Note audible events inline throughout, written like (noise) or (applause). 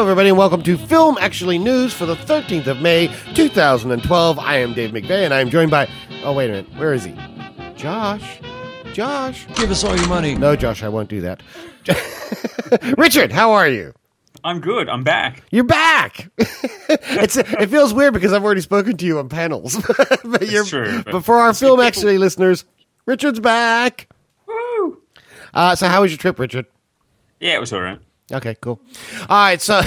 Hello, everybody, and welcome to Film Actually News for the 13th of May, 2012. I am Dave McVay, and I am joined by. Oh, wait a minute. Where is he? Josh? Josh? Give us all your money. No, Josh, I won't do that. (laughs) Richard, how are you? I'm good. I'm back. You're back. (laughs) it's it feels weird because I've already spoken to you on panels. (laughs) but, you're, true, but, but for our film actually listeners, Richard's back. Woo! Uh, so how was your trip, Richard? Yeah, it was all right. Okay, cool. All right, so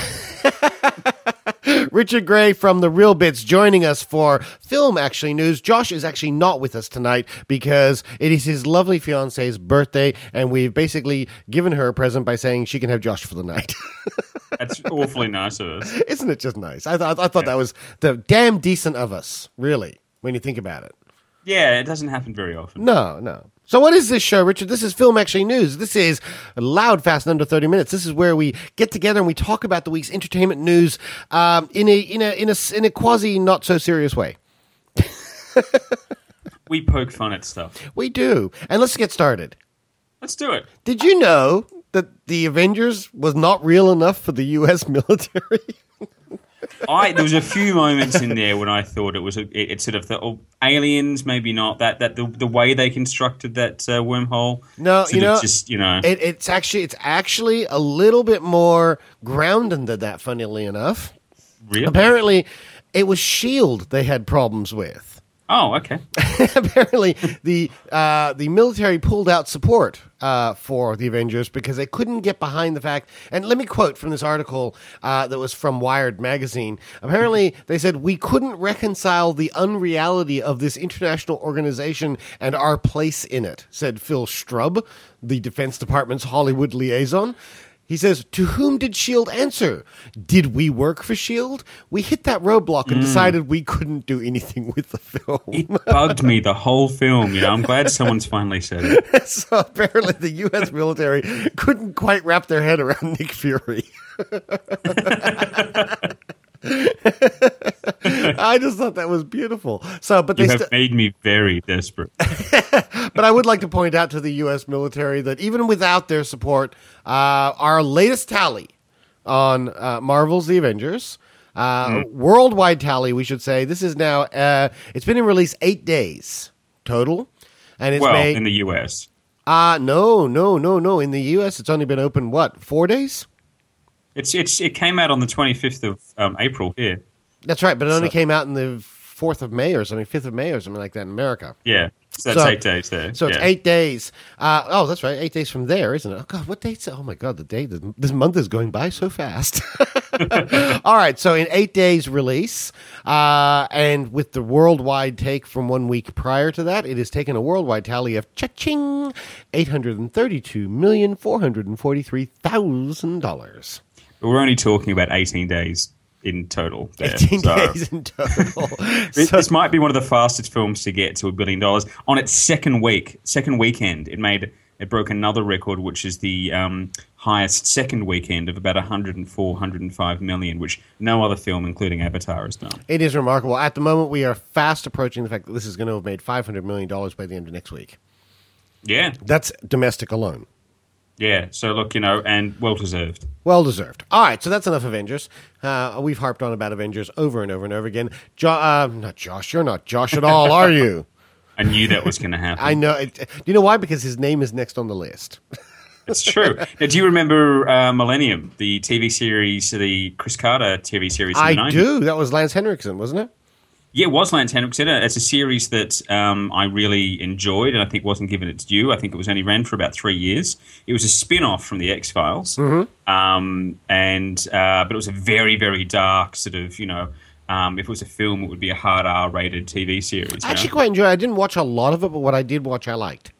(laughs) Richard Gray from The Reel Bits joining us for Film Actually News. Josh is actually not with us tonight because it is his lovely fiance's birthday, and we've basically given her a present by saying she can have Josh for the night. (laughs) That's awfully nice of us. Isn't it just nice? I, thought I thought that was the damn decent of us, really, when you think about it. Yeah, it doesn't happen very often. No, no. So what is this show, Richard? This is Film Actually News. This is loud, fast, and under thirty minutes. This is where we get together and we talk about the week's entertainment news um, in a in a in a in a quasi not so serious way. (laughs) We poke fun at stuff. We do, and let's get started. Let's do it. Did you know that the Avengers was not real enough for the U.S. (laughs) military? I there was a few moments in there when I thought it was a, it, it sort of the oh, aliens, maybe not that that the, the way they constructed that uh, wormhole. No, you know, just you know, It, it's actually it's actually a little bit more grounded than that. Funnily enough, really. apparently, it was Shield they had problems with. Oh, okay. (laughs) apparently the uh, the military pulled out support uh, for the Avengers because they couldn't get behind the fact. And let me quote from this article uh, that was from Wired magazine. Apparently, they said we couldn't reconcile the unreality of this international organization and our place in it," said Phil Strub, the Defense Department's Hollywood liaison. He says, To whom did S.H.I.E.L.D. answer? Did we work for S.H.I.E.L.D.? We hit that roadblock and mm. decided we couldn't do anything with the film. It bugged me the whole film. You know, I'm glad someone's finally said it. (laughs) so apparently the U.S. military couldn't quite wrap their head around Nick Fury. (laughs) (laughs) I just thought that was beautiful. So, but they, You have st- made me very desperate. (laughs) but I would like to point out to the U.S. military that even without their support, uh, our latest tally on uh, Marvel's The Avengers. Uh, Worldwide tally, we should say. This is now. Uh, it's been in release eight days total, and it's well, made. in the U.S. Uh no, no, no, no. In the US it's only been open what, four days? It's it's it came out on the 25th of um, April here. That's right, but it only So- came out in the fourth of May or something, fifth of May or something like that in America. Yeah, so that's So- eight days there. So it's yeah. eight days. Uh, oh, that's right, eight days from there, isn't it? Oh God, what dates? Oh my God, the day this month is going by so fast. (laughs) All right, so in eight days release, uh, and with the worldwide take from one week prior to that, it has taken a worldwide tally of cha-ching, eight hundred and thirty-two million four hundred and forty-three thousand dollars. We're only talking about 18 days in total. There. 18 So days in total. (laughs) This, So- this might be one of the fastest films to get to a billion dollars on its second week, second weekend. It made it broke another record, which is the um, highest second weekend of about 104, 105 million, which no other film, including Avatar, has done. it is remarkable. At the moment, we are fast approaching the fact that this is going to have made $500 million by the end of next week. Yeah, That's domestic alone. Yeah. So look, you know, and well deserved. Well deserved. All right, so that's enough Avengers. Uh, we've harped on about Avengers over and over and over again. Jo- uh, not Josh. You're not Josh at all, are you? (laughs) I knew that was going to happen. I know. Do you know why? Because his name is next on the list. (laughs) It's true. now, do you remember uh, Millennium, the TV series, the Chris Carter TV series? I 90s? do. That was Lance Henriksen, wasn't it? Yeah, it was Lance Henriksen. It's a series that um, I really enjoyed and I think wasn't given its due. I think it was only ran for about three years. It was a spin off from the X Files. Um, and uh, But it was a very, very dark sort of, you know, um, if it was a film, it would be a hard R rated TV series. I actually know? quite enjoyed it. I didn't watch a lot of it, but what I did watch, I liked.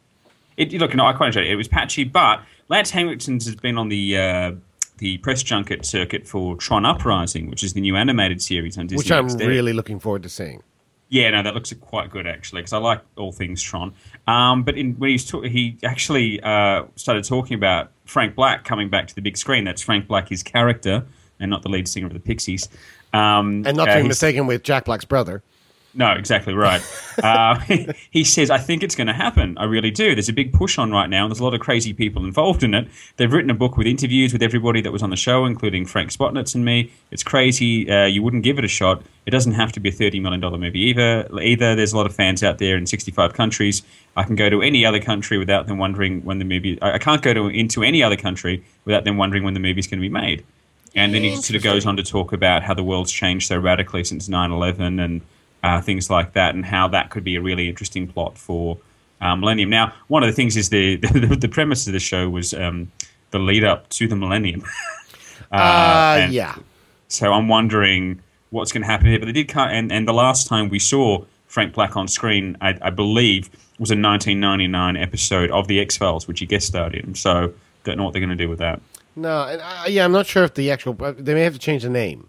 It, look, no, I quite enjoyed it. It was patchy, but Lance Henriksen has been on the. Uh, the press junket circuit for Tron Uprising, which is the new animated series on Disney. Which I'm XD. really looking forward to seeing. Yeah, no, that looks quite good actually because I like all things Tron. Um, but in, when he's ta- he actually uh, started talking about Frank Black coming back to the big screen. That's Frank Black, his character, and not the lead singer of the Pixies. Um, And not uh, to be mistaken with Jack Black's brother. No, exactly right. uh, (laughs) he says, I think it's going to happen. I really do. There's a big push on right now, and there's a lot of crazy people involved in it. They've written a book with interviews with everybody that was on the show, including Frank Spotnitz and me. It's crazy. Uh, you wouldn't give it a shot. It doesn't have to be a $30 million movie either. Either there's a lot of fans out there in 65 countries. I can go to any other country without them wondering when the movie. I can't go to into any other country without them wondering when the movie's going to be made. And then he sort of goes on to talk about how the world's changed so radically since 9 11 and uh, things like that, and how that could be a really interesting plot for uh, Millennium. Now, one of the things is the (laughs) the, the premise of the show was um, the lead up to the Millennium. (laughs) uh, yeah. So I'm wondering what's going to happen here. But they did cut, and, and the last time we saw Frank Black on screen, I, I believe, was a 1999 episode of The X Files, which he guest starred in. So don't know what they're going to do with that. No, and uh, yeah, I'm not sure if the actual they may have to change the name.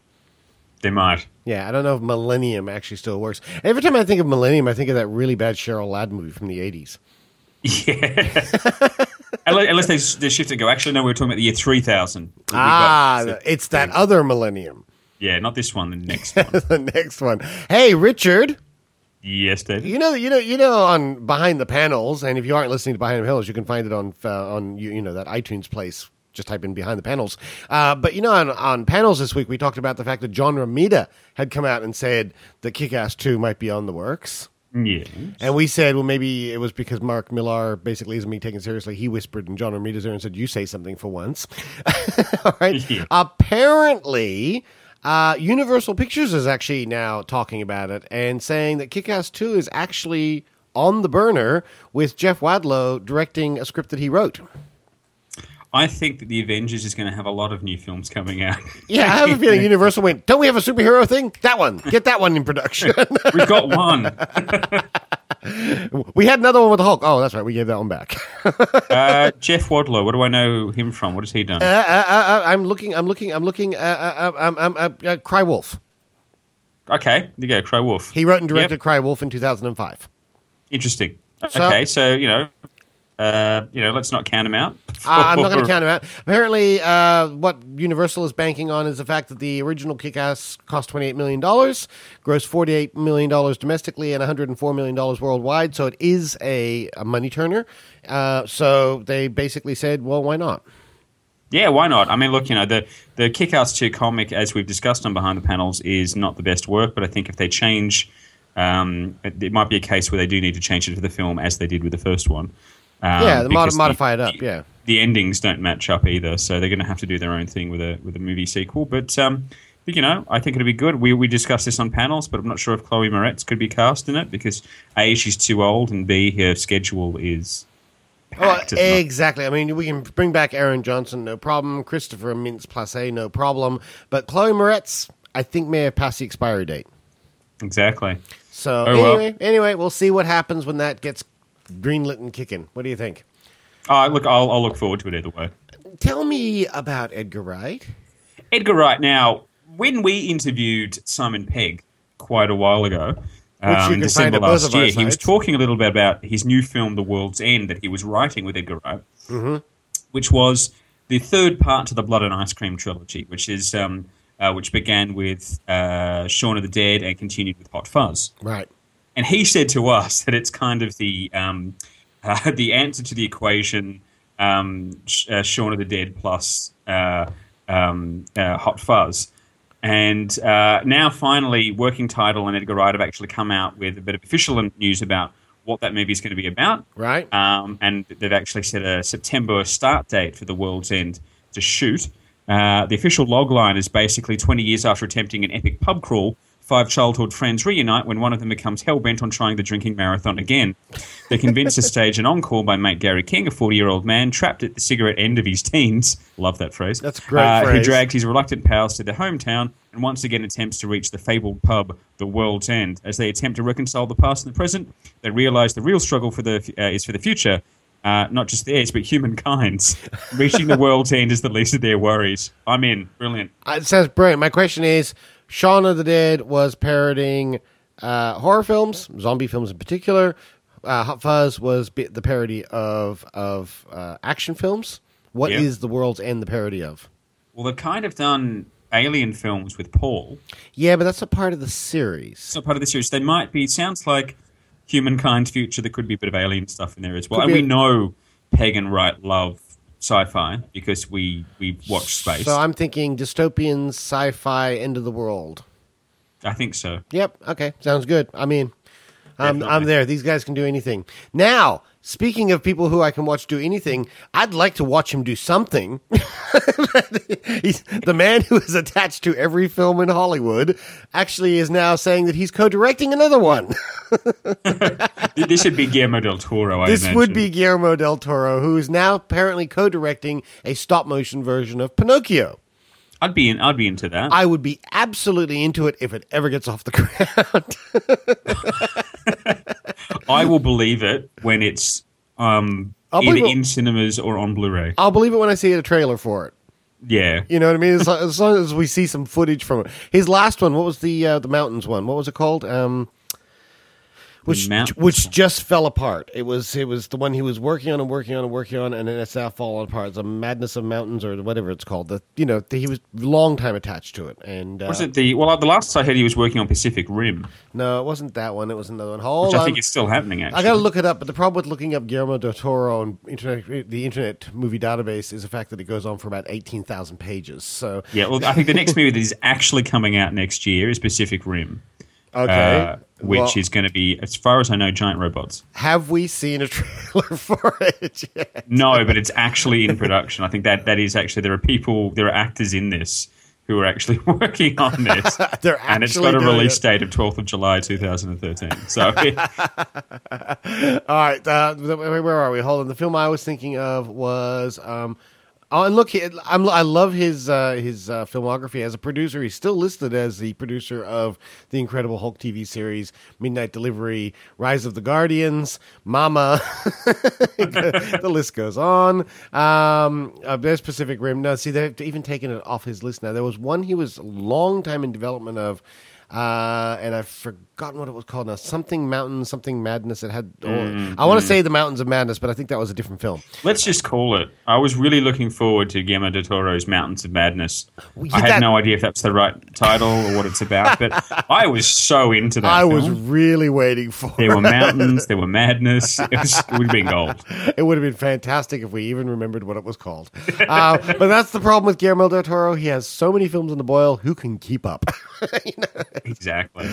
They might. Yeah, I don't know if Millennium actually still works. Every time I think of Millennium, I think of that really bad Cheryl Ladd movie from the 80s. Yeah. (laughs) Unless they, they shift and go, actually, no, we were talking about the year 3000. Ah, so, it's that other Millennium. Yeah, not this one, the next (laughs) one. the next one. Hey, Richard. Yes, David. You know, you know, you know, on behind the panels, and if you aren't listening to behind the panels, you can find it on uh, on you, you know that iTunes place just type in behind the panels. Uh, but you know, on, on panels this week, we talked about the fact that John Romita had come out and said that Kick Ass 2 might be on the works. Yes. And we said, well, maybe it was because Mark Millar basically isn't being taken seriously. He whispered in John Romita's ear and said, You say something for once. (laughs) All right. Yeah. Apparently, uh, Universal Pictures is actually now talking about it and saying that Kick Ass 2 is actually on the burner with Jeff Wadlow directing a script that he wrote. I think that the Avengers is going to have a lot of new films coming out. (laughs) Yeah, I have a feeling (laughs) Universal went, don't we have a superhero thing? That one. Get that one in production. (laughs) We've got one. we had another one with the Hulk. Oh, that's right. We gave that one back. uh, Jeff Wadlow. What do I know him from? What has he done? Uh, uh, uh, uh I'm looking. I'm looking. I'm looking. Uh, I'm, I'm, I'm Cry Wolf. Okay, there you go. Cry Wolf. He wrote and directed yep. Cry Wolf in 2005. Interesting. So, okay, so you know, uh, you know, let's not count him out. uh, I'm not going (laughs) to count him out. Apparently, uh, what Universal is banking on is the fact that the original Kick-Ass cost $28 million, grossed $48 million domestically, and $104 million worldwide. So it is a, a money turner. Uh, so they basically said, well, why not? Yeah, why not? I mean, look, you know, the the Kick-Ass 2 comic, as we've discussed on Behind the Panels, is not the best work, but I think if they change, um, it, it might be a case where they do need to change it to the film as they did with the first one. Um, yeah, the mod- modify it up. Yeah, the endings don't match up either, so they're going to have to do their own thing with a with a movie sequel. But um, you know, I think it'll be good. We we discussed this on panels, but I'm not sure if Chloe Moretz could be cast in it because a she's too old, and b her schedule is. Oh, exactly. I mean, we can bring back Aaron Johnson, no problem. Christopher Mintz-Plasse, no problem. But Chloe Moretz, I think, may have passed the expiry date. Exactly. So oh, anyway, well. anyway, we'll see what happens when that gets greenlit and kicking. What do you think? Uh, look, I'll, I'll look forward to it either way. Tell me about Edgar Wright. Edgar Wright. Now, when we interviewed Simon Pegg quite a while ago, um, in December last year, he was talking a little bit about his new film, The World's End, that he was writing with Edgar Wright, mm-hmm. which was the third part to the Blood and Ice Cream trilogy, which is um, uh, which began with uh, Shaun of the Dead and continued with Hot Fuzz. Right and he said to us that it's kind of the um, (laughs) uh, the answer to the equation um, uh, Shaun of the Dead plus uh, um, uh, Hot Fuzz. And uh, now, finally, Working Title and Edgar Wright have actually come out with a bit of official news about what that movie is going to be about. Right. Um, and they've actually set a September start date for The World's End to shoot. Uh, the official logline is basically 20 years after attempting an epic pub crawl Five childhood friends reunite when one of them becomes hell bent on trying the drinking marathon again. They're convinced to (laughs) stage an encore by mate Gary King, a 40 year old man trapped at the cigarette end of his teens. Love that phrase. That's great. Uh, who dragged his reluctant pals to their hometown and once again attempts to reach the fabled pub, the world's end. As they attempt to reconcile the past and the present, they realize the real struggle for the uh, is for the future. Uh, not just theirs, but humankind's. Reaching the (laughs) world's end is the least of their worries. I'm in. Brilliant. Uh, it sounds brilliant. My question is Shaun of the Dead was parodying uh, horror films, zombie films in particular. Uh, Hot Fuzz was the parody of of uh, action films. What is the world's end the parody of? Well, they've kind of done alien films with Paul. Yeah, but that's a part of the series. So part of the series, they might be. Sounds like humankind's future. There could be a bit of alien stuff in there as well. Could and we a- know Pegg and Wright love sci-fi because we we watch Spaced. So I'm thinking dystopian, sci-fi, end of the world. I think so. Yep. Okay. Sounds good. I mean, I'm, I'm there. These guys can do anything. Now, speaking of people who I can watch do anything, I'd like to watch him do something. (laughs) he's, the man who is attached to every film in Hollywood actually is now saying that he's co-directing another one. (laughs) this should be Guillermo del Toro. I this imagine. would be Guillermo del Toro, who is now apparently co-directing a stop-motion version of Pinocchio. I'd be in. I'd be into that. I would be absolutely into it if it ever gets off the (laughs) ground. I will believe it when it's um, either it- in cinemas or on Blu-ray. I'll believe it when I see a trailer for it. Yeah, You know what I mean? As, as long as we see some footage from it. His last one, what was the uh, the mountains one? What was it called? Um, which which just fell apart. It was it was the one he was working on and working on and working on, and then it's now fallen apart. The Madness of Mountains or whatever it's called. The you know the, he was long time attached to it, and uh, was it the? Well, the last I heard, he was working on Pacific Rim, no, it wasn't that one. It was another one. Hold which on. I think is still happening. Actually, I gotta look it up, but the problem with looking up Guillermo del Toro on internet, the Internet Movie Database is the fact that it goes on for about eighteen thousand pages. So Yeah, well, I think the next movie that is actually coming out next year is Pacific Rim, okay, uh, which Well, is going to be, as far as I know, giant robots. have we seen a trailer (laughs) for it yet? No, but it's actually in production. I think that that is actually there are people, there are actors in this who are actually (laughs) working on this, (laughs) They're and it's got a release it. date of twelfth of July, two thousand and thirteen. So All right, uh, where are we? Hold on. The film I was thinking of was. Um, Oh, and look, I'm, I love his uh, his uh, filmography as a producer. He's still listed as the producer of the Incredible Hulk TV series, Midnight Delivery, Rise of the Guardians, Mama. (laughs) the, list goes on. Um, uh, there's Pacific Rim. No, see, they've even taken it off his list now. There was one he was a long time in development of, uh, and I've forgotten what it was called now. Something Mountain, something Madness. It had. oh, I want to say the Mountains of Madness, but I think that was a different film. let's just call it. I was really looking forward to Guillermo del Toro's Mountains of Madness. Well, I had that- no idea if that's the right title or what it's about, but I was so into that. (laughs) I film. was really waiting for There were mountains. (laughs) There were madness. It, was, it would have been gold. It would have been fantastic if we even remembered what it was called. Uh, but that's the problem with Guillermo del Toro. He has so many films in the boil. Who can keep up? (laughs) Exactly.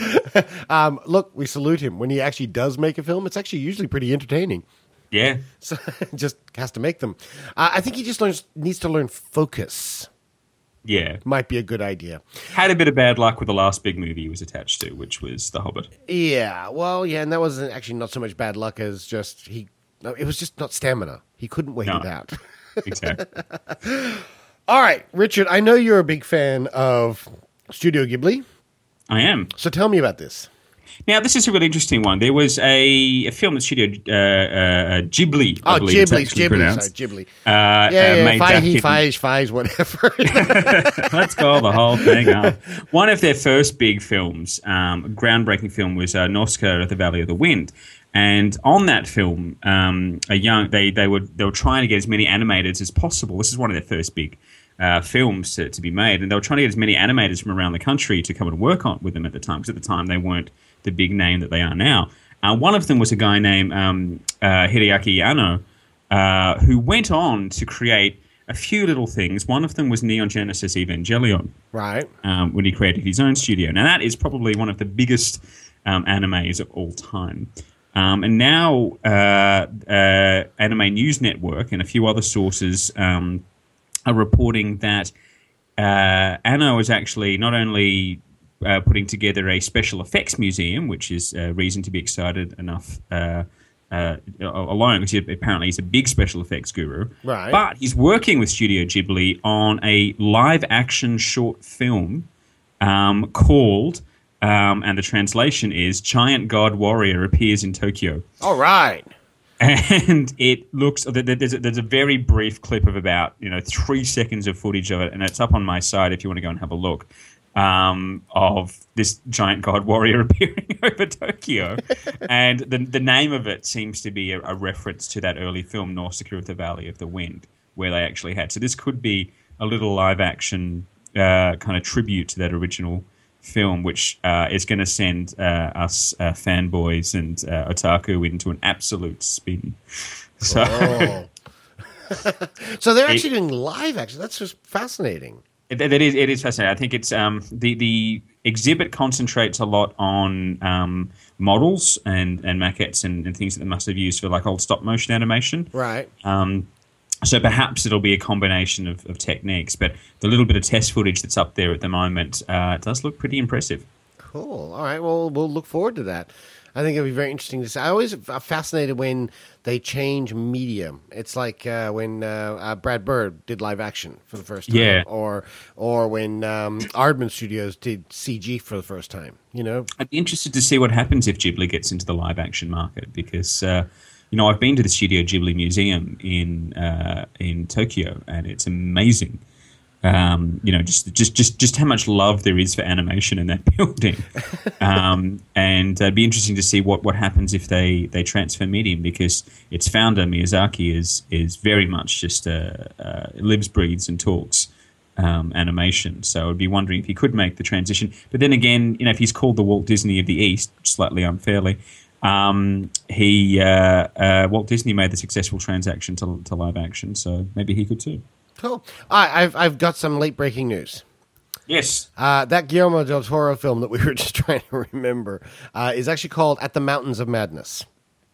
Um, look, we salute him when he actually does make a film. It's actually usually pretty entertaining. Yeah. (laughs) So (laughs) just has to make them. Uh, I think he just learns, needs to learn focus. Yeah. Might be a good idea. Had a bit of bad luck with the last big movie he was attached to, which was The Hobbit. Yeah, well, yeah, and that was actually not so much bad luck as just he. No, it was just not stamina. He couldn't wait No. it out. (laughs) Exactly. All right, Richard, I know you're a big fan of Studio Ghibli, I am. so tell me about this. Now, this is a really interesting one. There was a, a film that Studio uh, uh, Ghibli, I Oh, believe Ghibli, Ghibli, pronounced, sorry, Ghibli. uh, Yeah, uh, yeah, made back Faihi, in- Faish, Faish, whatever. (laughs) (laughs) Let's call the whole thing up. One of their first big films, um, a groundbreaking film, was uh, Nausicaa at the Valley of the Wind. And on that film, um, a young they they were they were trying to get as many animators as possible. This is one of their first big uh, films to, to be made, and they were trying to get as many animators from around the country to come and work on with them at the time. Because at the time they weren't the big name that they are now. Uh, one of them was a guy named um, uh, Hideaki Anno, uh, who went on to create a few little things. One of them was Neon Genesis Evangelion, right. um, when he created his own studio. Now, that is probably one of the biggest um, animes of all time. Um, and now, uh, uh, Anime News Network and a few other sources um, are reporting that uh, Anno is actually not only uh, putting together a special effects museum, which is a reason to be excited enough uh, uh, alone, because he, apparently he's a big special effects guru. Right. But he's working with Studio Ghibli on a live action short film um, called, um, and the translation is Giant God Warrior Appears in Tokyo All right. and it looks there's a, there's a very brief clip of about you know three seconds of footage of it and it's up on my site if you want to go and have a look um, of this giant god warrior (laughs) appearing over Tokyo and the, the name of it seems to be a, a reference to that early film Nausicaa of the Valley of the Wind where they actually had so this could be a little live action uh, kind of tribute to that original film, which uh, is going to send uh, us uh, fanboys and uh, otaku into an absolute spin. (laughs) So, Oh. (laughs) so they're actually doing live action. That's just fascinating. It, it is it is fascinating. I think it's um, the the exhibit concentrates a lot on um, models and, and maquettes and, and things that they must have used for like old stop motion animation. Right. Um, so perhaps it'll be a combination of, of techniques, but the little bit of test footage that's up there at the moment uh, does look pretty impressive. Cool. All right. Well, we'll look forward to that. I think it'll be very interesting to see. I always am fascinated when they change medium. It's like uh, when uh, uh, Brad Bird did live action for the first time, Yeah. or or when um, Aardman Studios did CG for the first time. You know, I'd be interested to see what happens if Ghibli gets into the live action market because uh, you know I've been to the Studio Ghibli Museum in uh, in Tokyo and it's amazing. Um, you know, just just just just how much love there is for animation in that (laughs) building, um, and uh, it'd be interesting to see what, what happens if they, they transfer medium because its founder Miyazaki is is very much just uh, uh, lives, breathes, and talks um, animation. So I'd be wondering if he could make the transition. But then again, you know, if he's called the Walt Disney of the East, slightly unfairly, um, he uh, uh, Walt Disney made the successful transaction to, to live action, so maybe he could too. Cool. Right, I've I've got some late breaking news. Yes. Uh, that Guillermo del Toro film that we were (laughs) just trying to remember uh, is actually called At the Mountains of Madness.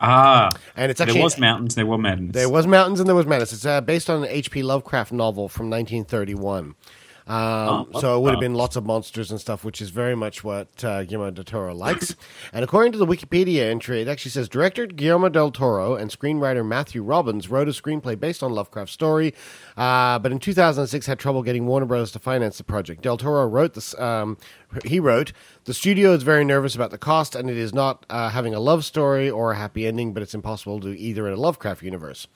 Ah, And it's actually there was mountains, there were madness. There was mountains and there was madness. It's uh, based on an H.P. Lovecraft novel from 1931. Um, Oh, so it would have oh. been lots of monsters and stuff, which is very much what uh, Guillermo del Toro likes. (clears throat) and according to the Wikipedia entry, it actually says director Guillermo del Toro and screenwriter Matthew Robbins wrote a screenplay based on Lovecraft's story, uh, but in 2006 had trouble getting Warner Bros. to finance the project. Del Toro wrote this. Um, he wrote, "The studio is very nervous about the cost, and it is not uh, having a love story or a happy ending, but it's impossible to do either in a Lovecraft universe."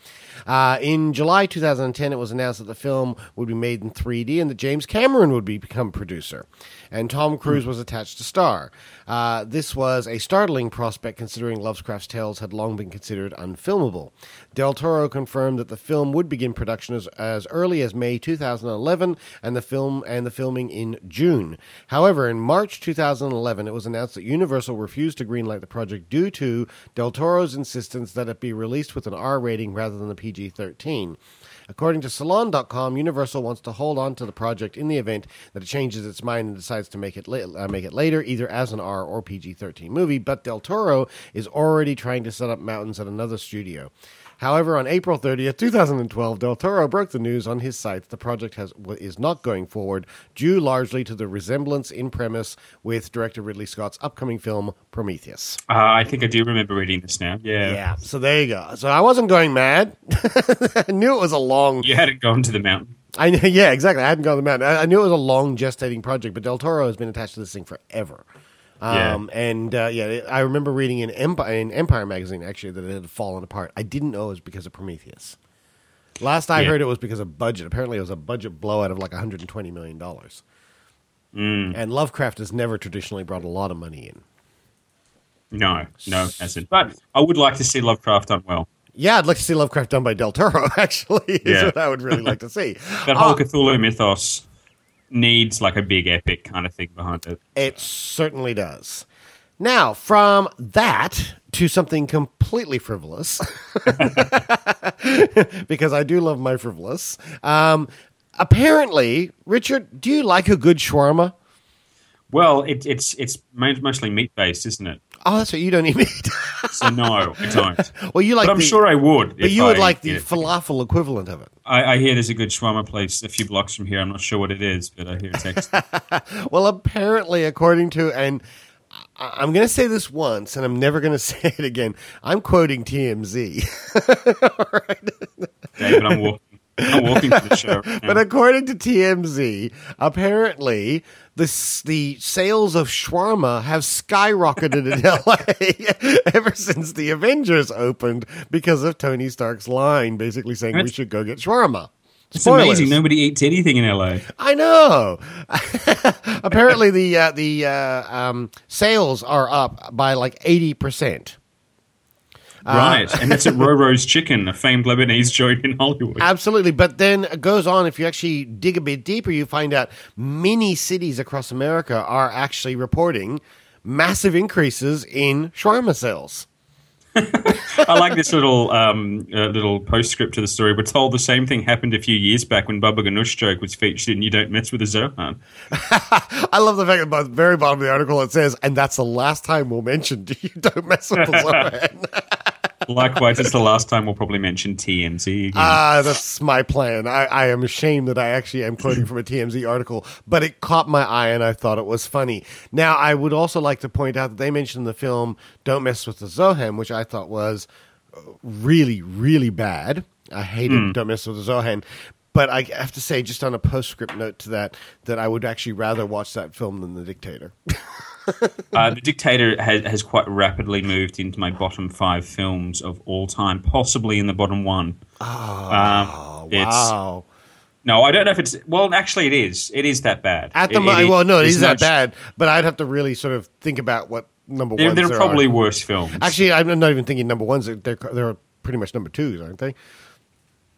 Uh, in July 2010, it was announced that the film would be made in 3D and that James Cameron would be, become producer, and Tom Cruise was attached to star. Uh, this was a startling prospect considering Lovecraft's tales had long been considered unfilmable. Del Toro confirmed that the film would begin production as, as early as May 2011, and the film and the filming in June. However, in March 2011, it was announced that Universal refused to greenlight the project due to Del Toro's insistence that it be released with an R rating rather than a PG 13. According to Salon.com, Universal wants to hold on to the project in the event that it changes its mind and decides to make it la- uh, make it later, either as an R or PG-13 movie. But Del Toro is already trying to set up mountains at another studio. However, on April 30th, 2012, Del Toro broke the news on his site that the project has, is not going forward, due largely to the resemblance in premise with director Ridley Scott's upcoming film Prometheus. Uh, I think I do remember reading this now. Yeah. Yeah, so there you go. So I wasn't going mad. (laughs) I knew it was a long You hadn't gone to the mountain. I (laughs) yeah, exactly. I hadn't gone to the mountain. I, I knew it was a long gestating project, but Del Toro has been attached to this thing forever. Um, And uh, yeah, I remember reading in Empire, in Empire magazine actually that it had fallen apart. I didn't know it was because of Prometheus. Last I Yeah. heard, it was because of budget. Apparently, it was a budget blowout of like 120 million dollars. Mm. And Lovecraft has never traditionally brought a lot of money in. No, no, it hasn't. But I would like to see Lovecraft done well. Yeah, I'd like to see Lovecraft done by Del Toro. (laughs) Actually, is Yeah. what I would really like to see. (laughs) That whole Cthulhu mythos needs like a big epic kind of thing behind it. It certainly does. Now, from that to something completely frivolous, (laughs) because I do love my frivolous. Um, apparently, Richard, do you like a good shawarma? Well, it, it's it's mostly meat based, isn't it? Oh, that's what you don't even eat. So no, I don't. well, you like. But I'm the, sure I would. But you would I- like the yeah. falafel equivalent of it. I, I hear there's a good shawarma place a few blocks from here. I'm not sure what it is, but I hear it's excellent. (laughs) Well, apparently, according to and. I- I'm going to say this once, and I'm never going (laughs) to say it again. I'm quoting TMZ. (laughs) All right. David, I'm walking. I'm walking to the show. right But according to TMZ, apparently the the sales of shawarma have skyrocketed in (laughs) LA (laughs) ever since the Avengers opened because of Tony Stark's line, basically saying we should go get shawarma. it's amazing. Nobody eats anything in LA. I know. (laughs) apparently, the uh, the uh, um, sales are up by like eighty percent. Right, and that's at Roro's Chicken, a famed Lebanese joint in Hollywood. Absolutely. But then it goes on, if you actually dig a bit deeper, you find out many cities across America are actually reporting massive increases in shawarma sales. (laughs) I like this little um, uh, little postscript to the story. We're told the same thing happened a few years back when Baba Ganoush joke was featured in You Don't Mess with a Zohan. (laughs) I love the fact that at the very bottom of the article it says, and that's the last time we'll mention (laughs) You Don't Mess with a Zohan. Likewise, it's the last time we'll probably mention TMZ again. Ah, that's my plan. I, I am ashamed that I actually am quoting from a TMZ article, but it caught my eye and I thought it was funny. Now, I would also like to point out that they mentioned the film Don't Mess with the Zohan, which I thought was really, really bad. I hated Don't Mess with the Zohan. But I have to say, just on a postscript note to that, that I would actually rather watch that film than The Dictator. (laughs) (laughs) Uh, the Dictator has, has quite rapidly moved into my bottom five films of all time, possibly in the bottom one. Oh, Um, wow. No, I don't know if it's. Well, actually, it is. It is that bad. At the moment, well, no, it there's that bad, but I'd have to really sort of think about what number There, ones there are there probably are. worse films. Actually, I'm not even thinking number ones. They're they're pretty much number twos, aren't they?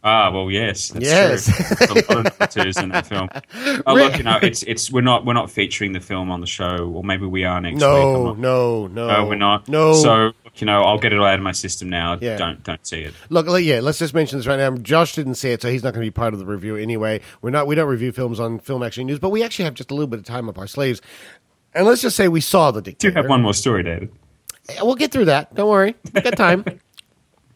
Ah, well, yes, that's Yes. true. There's a lot of twos in that film. (laughs) Oh, look, you know, it's it's we're not we're not featuring the film on the show, or maybe we are next week. No, not- no, no, no, we're not. No. So look, you know, I'll get it all out of my system now. Yeah. Don't don't see it. Look, yeah, let's just mention this right now. Josh didn't see it, so he's not going to be part of the review anyway. We're not. We don't review films on Film Action News, but we actually have just a little bit of time up our sleeves. And let's just say we saw the Do dictator. have one more story, David. We'll get through that. Don't worry. We've got time. (laughs)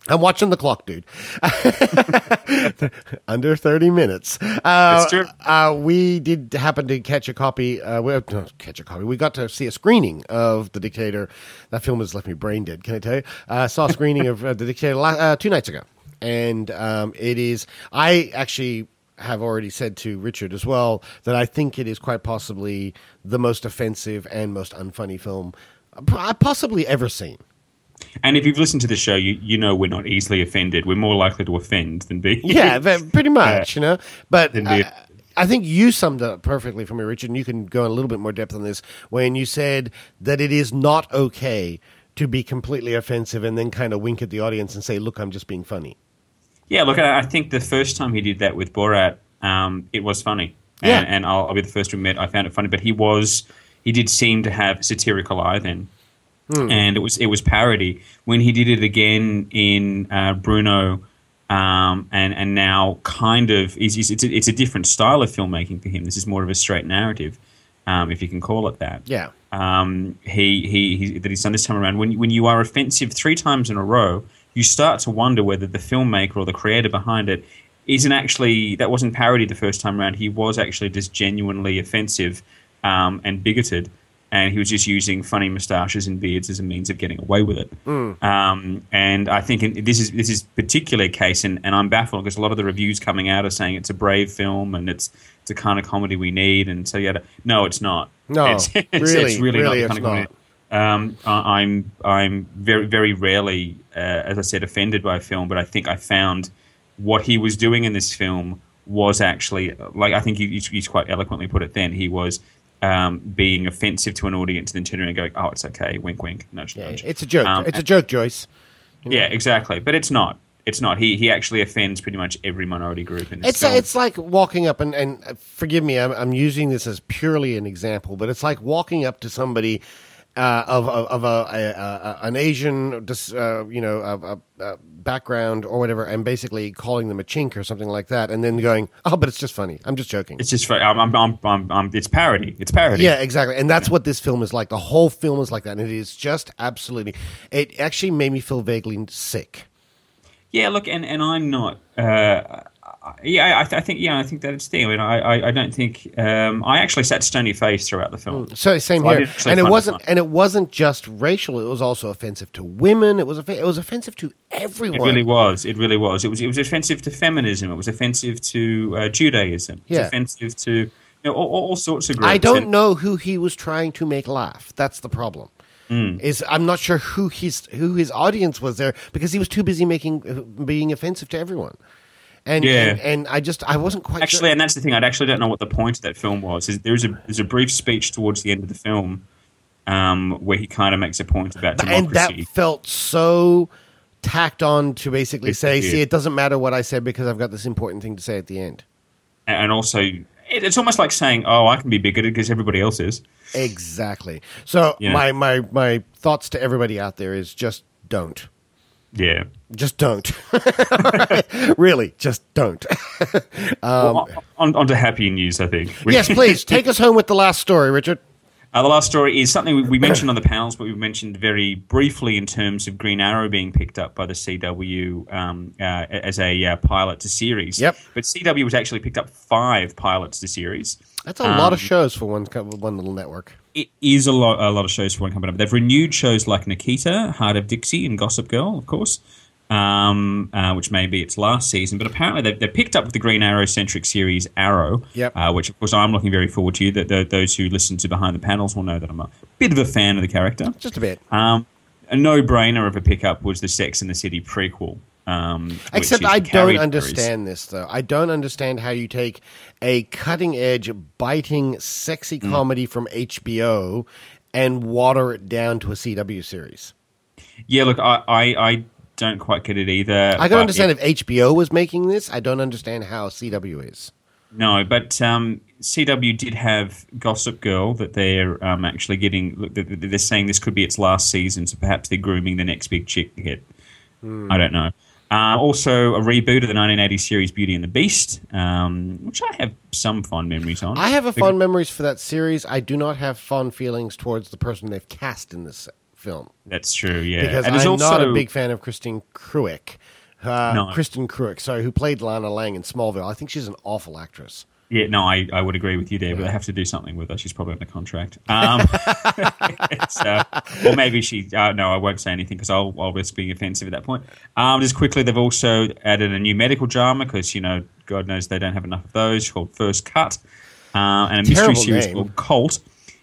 I'm watching the clock, dude. (laughs) Under 30 minutes. Uh, true. Uh, we did happen to catch a copy. Uh, we, no, catch a copy. We got to see a screening of The Dictator. That film has left me brain dead, can I tell you? Uh, saw a screening of uh, The Dictator la- uh, two nights ago. And um, it is, I actually have already said to Richard as well that I think it is quite possibly the most offensive and most unfunny film I've possibly ever seen. And if you've listened to the show, you you know we're not easily offended. We're more likely to offend than be. Yeah, (laughs) pretty much, you know. But. I, I think you summed up perfectly for me, Richard, and you can go in a little bit more depth on this when you said that it is not okay to be completely offensive and then kind of wink at the audience and say, "Look, I'm just being funny." Yeah, look, I I think the first time he did that with Borat, um, it was funny. And, Yeah. and I'll, I'll be the first to admit I found it funny. But he was, he did seem to have satirical eye then, and it was it was parody. When he did it again in uh, Bruno, um, and and now kind of is is- it's a, it's a different style of filmmaking for him. This is more of a straight narrative, um, if you can call it that Yeah, um, he, he, he that he's done this time around. When when you are offensive three times in a row, you start to wonder whether the filmmaker or the creator behind it isn't actually that wasn't parody the first time around. He was actually just genuinely offensive um, and bigoted, and he was just using funny moustaches and beards as a means of getting away with it. Um, and I think in, this is this is particular case, and, and I'm baffled because a lot of the reviews coming out are saying it's a brave film and it's it's a kind of comedy we need, and so yeah, no, it's not. No, it's, (laughs) it's, really, it's really, really not the kind of comedy. Um, I- I'm I'm very very rarely, uh, as I said, offended by a film, but I think I found what he was doing in this film was actually like I think you, you quite eloquently put it. Then he was um, being offensive to an audience, and then turning around and going, "Oh, it's okay," wink, wink, nudge, yeah nudge. it's a joke. Um, it's a joke, Joyce. yeah, exactly. But it's not. It's not. He he actually offends pretty much every minority group in this It's film. it's like walking up and and uh, forgive me, I'm, I'm using this as purely an example, but it's like walking up to somebody. Uh, of of, of a, a, an Asian, dis- uh, you know, a, a, background or whatever, and basically calling them a chink or something like that, and then going, "Oh, but it's just funny. I'm just joking." it's just. fun- I'm, I'm, I'm, I'm, I'm, it's parody. It's parody. Yeah, exactly. And that's what this film is like. The whole film is like that. And it is just absolutely. It actually made me feel vaguely sick. Yeah, look, and, and I'm not. Uh, yeah, I, th- I think yeah, I think that it's there. I mean, I, I, I don't think um, I actually sat stony faced throughout the film. So same So here. And it wasn't. fun. And it wasn't just racial. It was also offensive to women. It was. Off- it was offensive to everyone. It really was. It really was. It was. It was offensive to feminism. It was offensive to uh, Judaism. It was Yeah. offensive to you know, all, all sorts of groups. I don't And- know who he was trying to make laugh. That's the problem. Hmm. Is I'm not sure who his who his audience was there because he was too busy making uh, being offensive to everyone. And, Yeah. and and I just I wasn't quite Actually, and that's the thing. I actually don't know what the point of that film was. Is there's a there's a brief speech towards the end of the film um, where he kind of makes a point about democracy, and that felt so tacked on to basically It's say, see, it doesn't matter what I said because I've got this important thing to say at the end. and also it's almost like saying, "Oh, I can be bigoted because everybody else is." Exactly. So my, my my thoughts to everybody out there is just don't. Yeah. Just don't. (laughs) really, just don't. (laughs) well, on, on to happy news, I think. Um, yes, please take us home with the last story, Richard. Uh, the last story is something we, we mentioned on the panels, but we mentioned very briefly in terms of Green Arrow being picked up by the CW um, uh, as a uh, pilot to series. Yep. But CW has actually picked up five pilots to series. That's a lot Um, of shows for one one little network. It is a lot, a lot of shows for one company. But they've renewed shows like Nikita, Hart of Dixie, and Gossip Girl, of course, um, uh, which may be its last season. But apparently, they've, they've picked up with the Green Arrow centric series Arrow, Yep. uh, which of course I'm looking very forward to. You. That the, those who listen to behind the panels will know that I'm a bit of a fan of the character. Just a bit. Um, a no-brainer of a pickup was the Sex and the City prequel. Um, Except I don't understand this though. I don't understand how you take a cutting edge, biting, sexy Mm. comedy from HBO and water it down to a CW series. Yeah, look, I, I, I don't quite get it either. I can but understand it- if HBO was making this. I don't understand how CW is. No, but um, CW did have Gossip Girl that they're um, actually getting. look, they- they- They're saying this could be its last season, so perhaps they're grooming the next big chick hit. Hmm. I don't know. Uh, also, a reboot of the 1980 series Beauty and the Beast, um, which I have some fond memories on. I have a fond memories for that series. I do not have fond feelings towards the person they've cast in this film That's true, yeah. because and I'm also, not a big fan of Christine Kreuk. Uh, No. Kristin Kreuk, sorry, who played Lana Lang in Smallville. I think she's an awful actress. Yeah, no, I, I would agree with you there, but they have to do something with her. She's probably under contract. Um, (laughs) it's, uh, or maybe she. Uh, no, I won't say anything because I'll, I'll risk being offensive at that point. Um, just quickly, they've also added a new medical drama because you know, God knows they don't have enough of those. Called First Cut, uh, and a mystery Terrible series name. called Cult.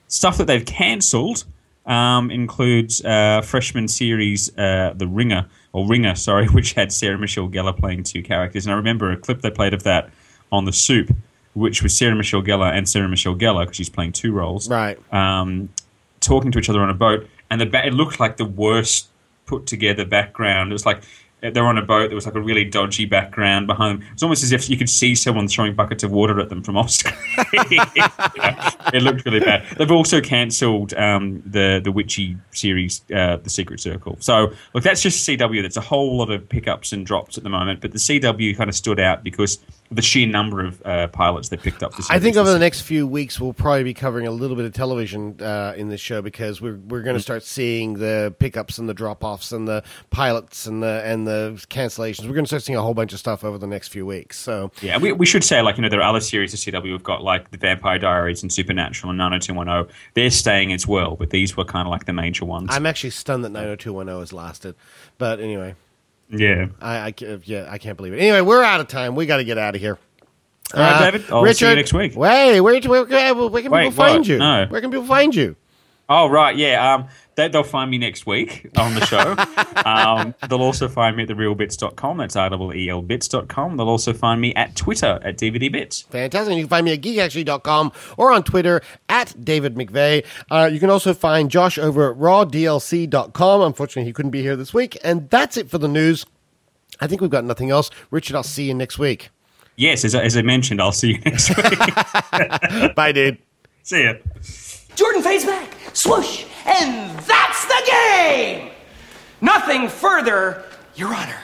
Stuff that they've cancelled um, includes uh, freshman series uh, The Ringer or Ringer, sorry, (laughs) which had Sarah Michelle Gellar playing two characters. And I remember a clip they played of that on The Soup, which was Sarah Michelle Gellar and Sarah Michelle Gellar because she's playing two roles, Right. um, talking to each other on a boat. And the ba- it looked like the worst put together background. It was like they're on a boat. There was like a really dodgy background behind them. It's almost as if you could see someone throwing buckets of water at them from off screen. (laughs) it looked really bad. They've also cancelled um, the the witchy series, uh, The Secret Circle. So look, that's just CW. That's a whole lot of pickups and drops at the moment. But the CW kind of stood out because the sheer number of uh, pilots they picked up. This I think over the next few weeks we'll probably be covering a little bit of television uh, in this show because we're we're going to start seeing the pickups and the drop offs and the pilots and the and the cancellations. We're going to start seeing a whole bunch of stuff over the next few weeks. So Yeah, we, we should say, like, you know, there are other series of CW we've got, like The Vampire Diaries and Supernatural and 90210. They're staying as well, but these were kind of like the major ones. I'm actually stunned that 90210 has lasted. But anyway, yeah. I, I yeah I can't believe it. Anyway, we're out of time. We got to get out of here. All right, Uh, David. I'll see you next week. Wait, where, where, where, where can Wait, people find what? you? No. Where can people find you? Oh, right. Yeah. Um, they, they'll find me next week on the show. (laughs) um, they'll also find me at thereelbits.com. That's R-E-E-L bits.com. They'll also find me at Twitter at DVDBits. Fantastic. You can find me at geekactually.com or on Twitter at David McVay. Uh, you can also find Josh over at rawdlc.com. Unfortunately, he couldn't be here this week. And that's it for the news. I think we've got nothing else. Richard, I'll see you next week. Yes, as, I- as I mentioned, I'll see you next week. (laughs) Bye, dude. see ya. Jordan fades back, swoosh, and that's the game! Nothing further, Your Honor.